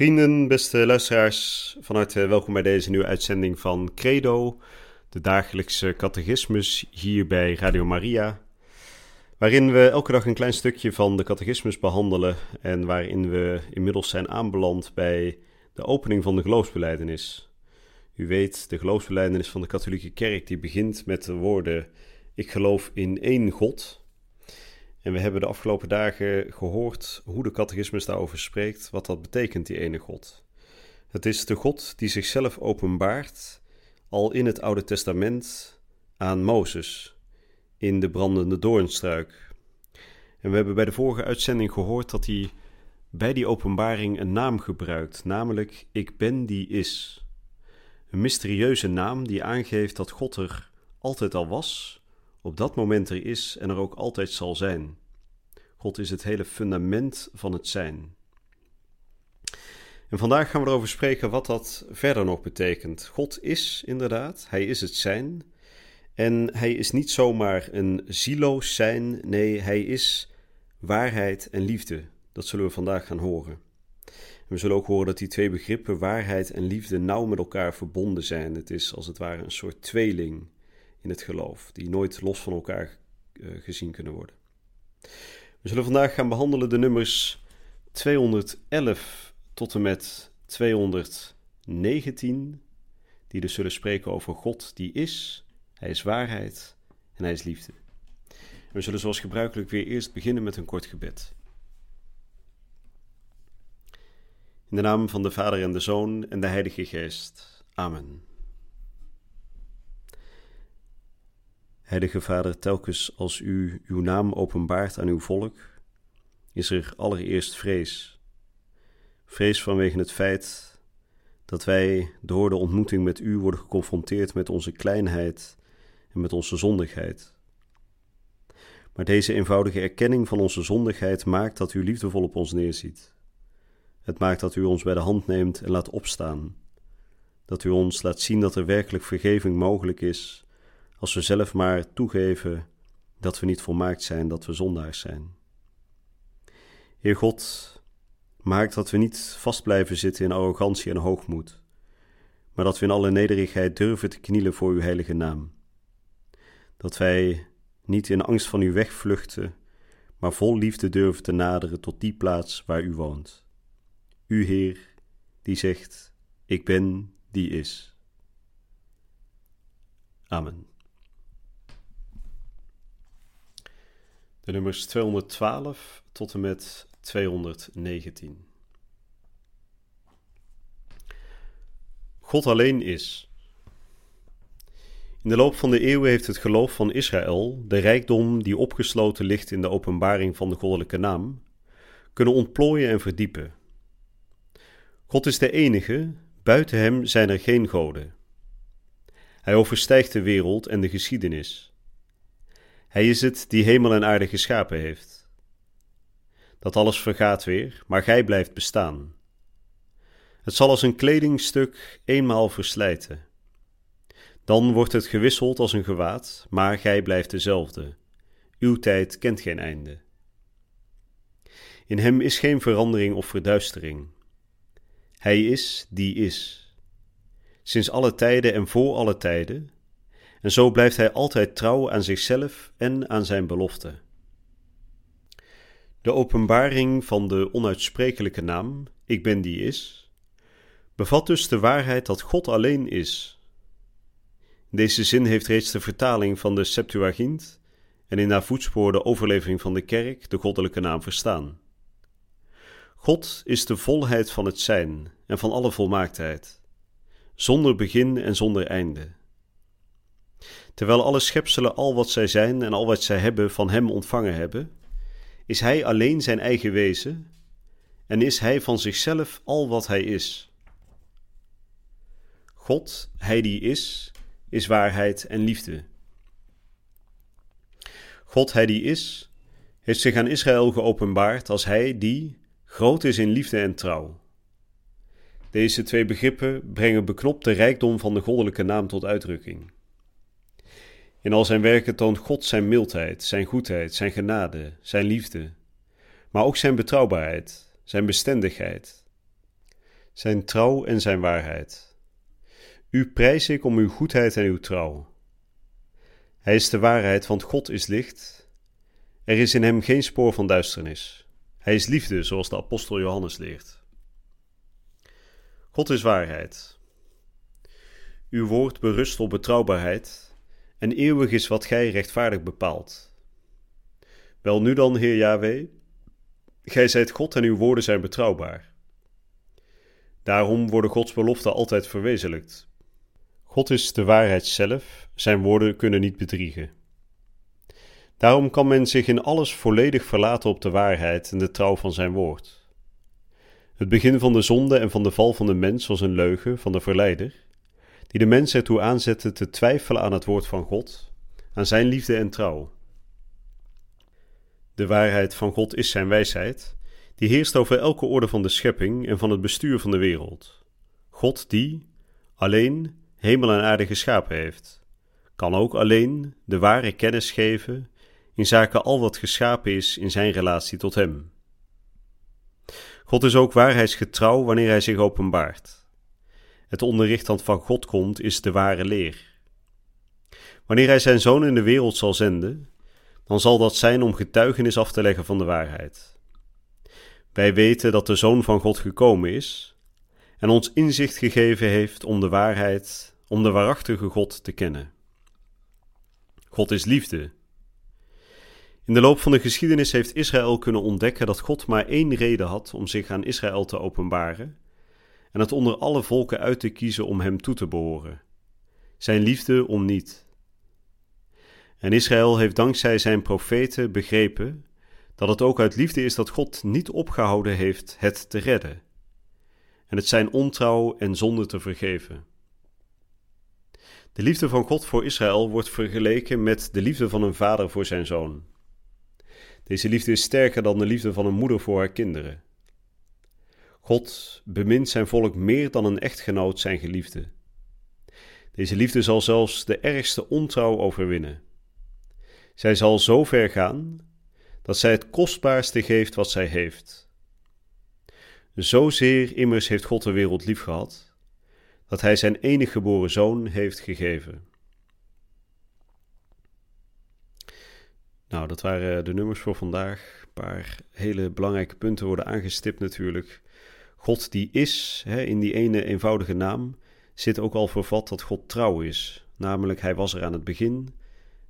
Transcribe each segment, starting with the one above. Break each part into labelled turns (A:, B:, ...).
A: Vrienden, beste luisteraars, van harte welkom bij deze nieuwe uitzending van Credo, de dagelijkse catechismus hier bij Radio Maria, waarin we elke dag een klein stukje van de catechismus behandelen en waarin we inmiddels zijn aanbeland bij de opening van de geloofsbeleidenis. U weet, de geloofsbeleidenis van de katholieke kerk die begint met de woorden: Ik geloof in één God, en we hebben de afgelopen dagen gehoord hoe de catechismus daarover spreekt, wat dat betekent, die ene God. Het is de God die zichzelf openbaart al in het Oude Testament aan Mozes in de brandende doornstruik. En we hebben bij de vorige uitzending gehoord dat hij bij die openbaring een naam gebruikt, namelijk Ik ben die is. Een mysterieuze naam die aangeeft dat God er altijd al was op dat moment er is en er ook altijd zal zijn. God is het hele fundament van het zijn. En vandaag gaan we erover spreken wat dat verder nog betekent. God is inderdaad, Hij is het zijn. En Hij is niet zomaar een zieloos zijn, nee, Hij is waarheid en liefde. Dat zullen we vandaag gaan horen. En we zullen ook horen dat die twee begrippen, waarheid en liefde, nauw met elkaar verbonden zijn. Het is als het ware een soort tweeling in het geloof, die nooit los van elkaar uh, gezien kunnen worden. We zullen vandaag gaan behandelen de nummers 211 tot en met 219, die dus zullen spreken over God die is, Hij is waarheid en Hij is liefde. We zullen zoals gebruikelijk weer eerst beginnen met een kort gebed. In de naam van de Vader en de Zoon en de Heilige Geest. Amen. Heilige Vader, telkens als u uw naam openbaart aan uw volk, is er allereerst vrees. Vrees vanwege het feit dat wij door de ontmoeting met u worden geconfronteerd met onze kleinheid en met onze zondigheid. Maar deze eenvoudige erkenning van onze zondigheid maakt dat u liefdevol op ons neerziet. Het maakt dat u ons bij de hand neemt en laat opstaan. Dat u ons laat zien dat er werkelijk vergeving mogelijk is als we zelf maar toegeven dat we niet volmaakt zijn, dat we zondaars zijn. Heer God, maak dat we niet vast blijven zitten in arrogantie en hoogmoed, maar dat we in alle nederigheid durven te knielen voor uw heilige naam. Dat wij niet in angst van u wegvluchten, maar vol liefde durven te naderen tot die plaats waar u woont. U, Heer, die zegt: Ik ben die is. Amen. De nummers 212 tot en met 219. God alleen is. In de loop van de eeuwen heeft het geloof van Israël, de rijkdom die opgesloten ligt in de openbaring van de goddelijke naam, kunnen ontplooien en verdiepen. God is de enige, buiten hem zijn er geen goden. Hij overstijgt de wereld en de geschiedenis. Hij is het die hemel en aarde geschapen heeft. Dat alles vergaat weer, maar gij blijft bestaan. Het zal als een kledingstuk eenmaal verslijten. Dan wordt het gewisseld als een gewaad, maar gij blijft dezelfde. Uw tijd kent geen einde. In hem is geen verandering of verduistering. Hij is die is. Sinds alle tijden en voor alle tijden, en zo blijft hij altijd trouw aan zichzelf en aan zijn belofte. De openbaring van de onuitsprekelijke naam, Ik ben die is, bevat dus de waarheid dat God alleen is. Deze zin heeft reeds de vertaling van de Septuagint en in haar voetspoor de overlevering van de kerk de goddelijke naam verstaan. God is de volheid van het zijn en van alle volmaaktheid, zonder begin en zonder einde. Terwijl alle schepselen al wat zij zijn en al wat zij hebben van Hem ontvangen hebben, is Hij alleen zijn eigen wezen en is Hij van zichzelf al wat Hij is. God, Hij die is, is waarheid en liefde. God, Hij die is, heeft zich aan Israël geopenbaard als Hij die groot is in liefde en trouw. Deze twee begrippen brengen beknopt de rijkdom van de goddelijke naam tot uitdrukking. In al zijn werken toont God zijn mildheid, zijn goedheid, zijn genade, zijn liefde, maar ook zijn betrouwbaarheid, zijn bestendigheid, zijn trouw en zijn waarheid. U prijs ik om uw goedheid en uw trouw. Hij is de waarheid, want God is licht. Er is in hem geen spoor van duisternis. Hij is liefde, zoals de apostel Johannes leert. God is waarheid. Uw woord berust op betrouwbaarheid en eeuwig is wat gij rechtvaardig bepaalt. Wel nu dan, Heer Yahweh, gij zijt God en uw woorden zijn betrouwbaar. Daarom worden Gods beloften altijd verwezenlijkt. God is de waarheid zelf, zijn woorden kunnen niet bedriegen. Daarom kan men zich in alles volledig verlaten op de waarheid en de trouw van zijn woord. Het begin van de zonde en van de val van de mens was een leugen van de verleider, die de mens ertoe aanzette te twijfelen aan het woord van God, aan zijn liefde en trouw. De waarheid van God is zijn wijsheid, die heerst over elke orde van de schepping en van het bestuur van de wereld. God die, alleen, hemel en aarde geschapen heeft, kan ook alleen de ware kennis geven in zaken al wat geschapen is in zijn relatie tot Hem. God is ook waarheidsgetrouw wanneer Hij zich openbaart. Het onderricht dat van God komt is de ware leer. Wanneer Hij Zijn Zoon in de wereld zal zenden, dan zal dat zijn om getuigenis af te leggen van de waarheid. Wij weten dat de Zoon van God gekomen is en ons inzicht gegeven heeft om de waarheid, om de waarachtige God te kennen. God is liefde. In de loop van de geschiedenis heeft Israël kunnen ontdekken dat God maar één reden had om zich aan Israël te openbaren en het onder alle volken uit te kiezen om hem toe te behoren: zijn liefde om niet. En Israël heeft dankzij zijn profeten begrepen dat het ook uit liefde is dat God niet opgehouden heeft het te redden en het zijn ontrouw en zonde te vergeven. De liefde van God voor Israël wordt vergeleken met de liefde van een vader voor zijn zoon. Deze liefde is sterker dan de liefde van een moeder voor haar kinderen. God bemint zijn volk meer dan een echtgenoot zijn geliefde. Deze liefde zal zelfs de ergste ontrouw overwinnen. Zij zal zo ver gaan dat zij het kostbaarste geeft wat zij heeft. Zozeer immers heeft God de wereld lief gehad, dat Hij zijn enige geboren zoon heeft gegeven. Nou, dat waren de nummers voor vandaag. Een paar hele belangrijke punten worden aangestipt natuurlijk. God die is, hè, in die ene eenvoudige naam, zit ook al vervat dat God trouw is. Namelijk, Hij was er aan het begin,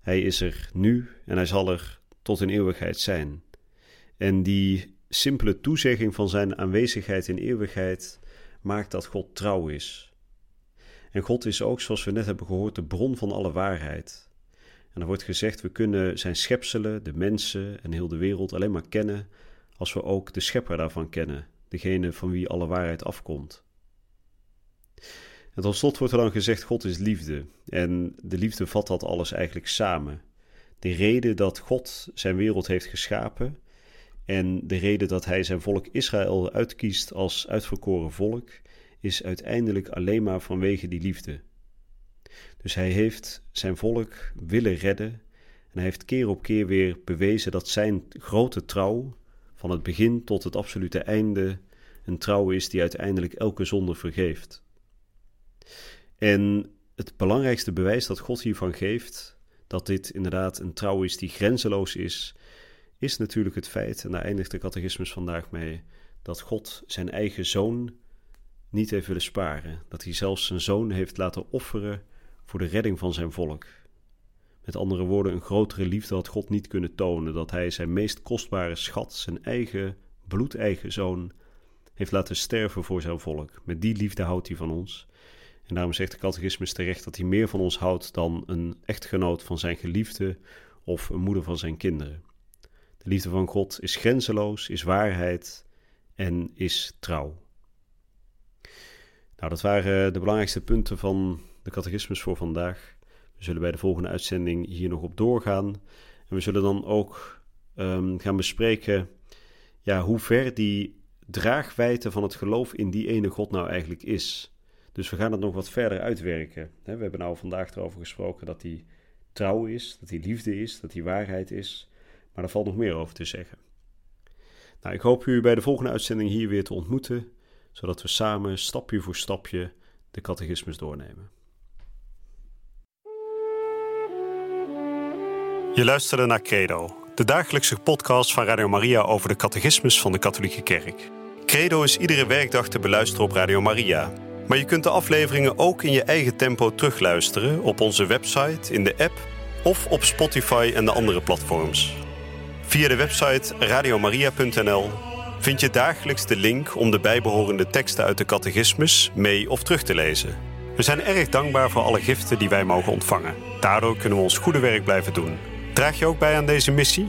A: Hij is er nu en Hij zal er tot in eeuwigheid zijn. En die simpele toezegging van Zijn aanwezigheid in eeuwigheid maakt dat God trouw is. En God is ook, zoals we net hebben gehoord, de bron van alle waarheid. En er wordt gezegd, we kunnen zijn schepselen, de mensen en heel de wereld alleen maar kennen als we ook de schepper daarvan kennen, degene van wie alle waarheid afkomt. En tot slot wordt er dan gezegd, God is liefde. En de liefde vat dat alles eigenlijk samen. De reden dat God zijn wereld heeft geschapen en de reden dat hij zijn volk Israël uitkiest als uitverkoren volk, is uiteindelijk alleen maar vanwege die liefde. Dus hij heeft zijn volk willen redden en hij heeft keer op keer weer bewezen dat zijn grote trouw, van het begin tot het absolute einde, een trouw is die uiteindelijk elke zonde vergeeft. En het belangrijkste bewijs dat God hiervan geeft, dat dit inderdaad een trouw is die grenzeloos is, is natuurlijk het feit, en daar eindigt de catechismus vandaag mee, dat God zijn eigen zoon niet heeft willen sparen. Dat hij zelfs zijn zoon heeft laten offeren voor de redding van zijn volk. Met andere woorden, een grotere liefde had God niet kunnen tonen, dat hij zijn meest kostbare schat, zijn eigen bloedeigen zoon, heeft laten sterven voor zijn volk. Met die liefde houdt hij van ons. En daarom zegt de catechismus terecht dat hij meer van ons houdt dan een echtgenoot van zijn geliefde of een moeder van zijn kinderen. De liefde van God is grenzeloos, is waarheid en is trouw. Nou, dat waren de belangrijkste punten van de catechismus voor vandaag. We zullen bij de volgende uitzending hier nog op doorgaan. En we zullen dan ook ehm, gaan bespreken ja, hoe ver die draagwijte van het geloof in die ene God nou eigenlijk is. Dus we gaan het nog wat verder uitwerken. We hebben nou vandaag erover gesproken dat hij trouw is, dat hij liefde is, dat hij waarheid is. Maar er valt nog meer over te zeggen. Nou, ik hoop u bij de volgende uitzending hier weer te ontmoeten, zodat we samen stapje voor stapje de catechismus doornemen. Je luisterde naar Credo, de dagelijkse podcast van Radio Maria over de catechismus van de Katholieke Kerk. Credo is iedere werkdag te beluisteren op Radio Maria. Maar je kunt de afleveringen ook in je eigen tempo terugluisteren op onze website, in de app of op Spotify en de andere platforms. Via de website radiomaria.nl vind je dagelijks de link om de bijbehorende teksten uit de catechismus mee of terug te lezen. We zijn erg dankbaar voor alle giften die wij mogen ontvangen. Daardoor kunnen we ons goede werk blijven doen. Draag je ook bij aan deze missie?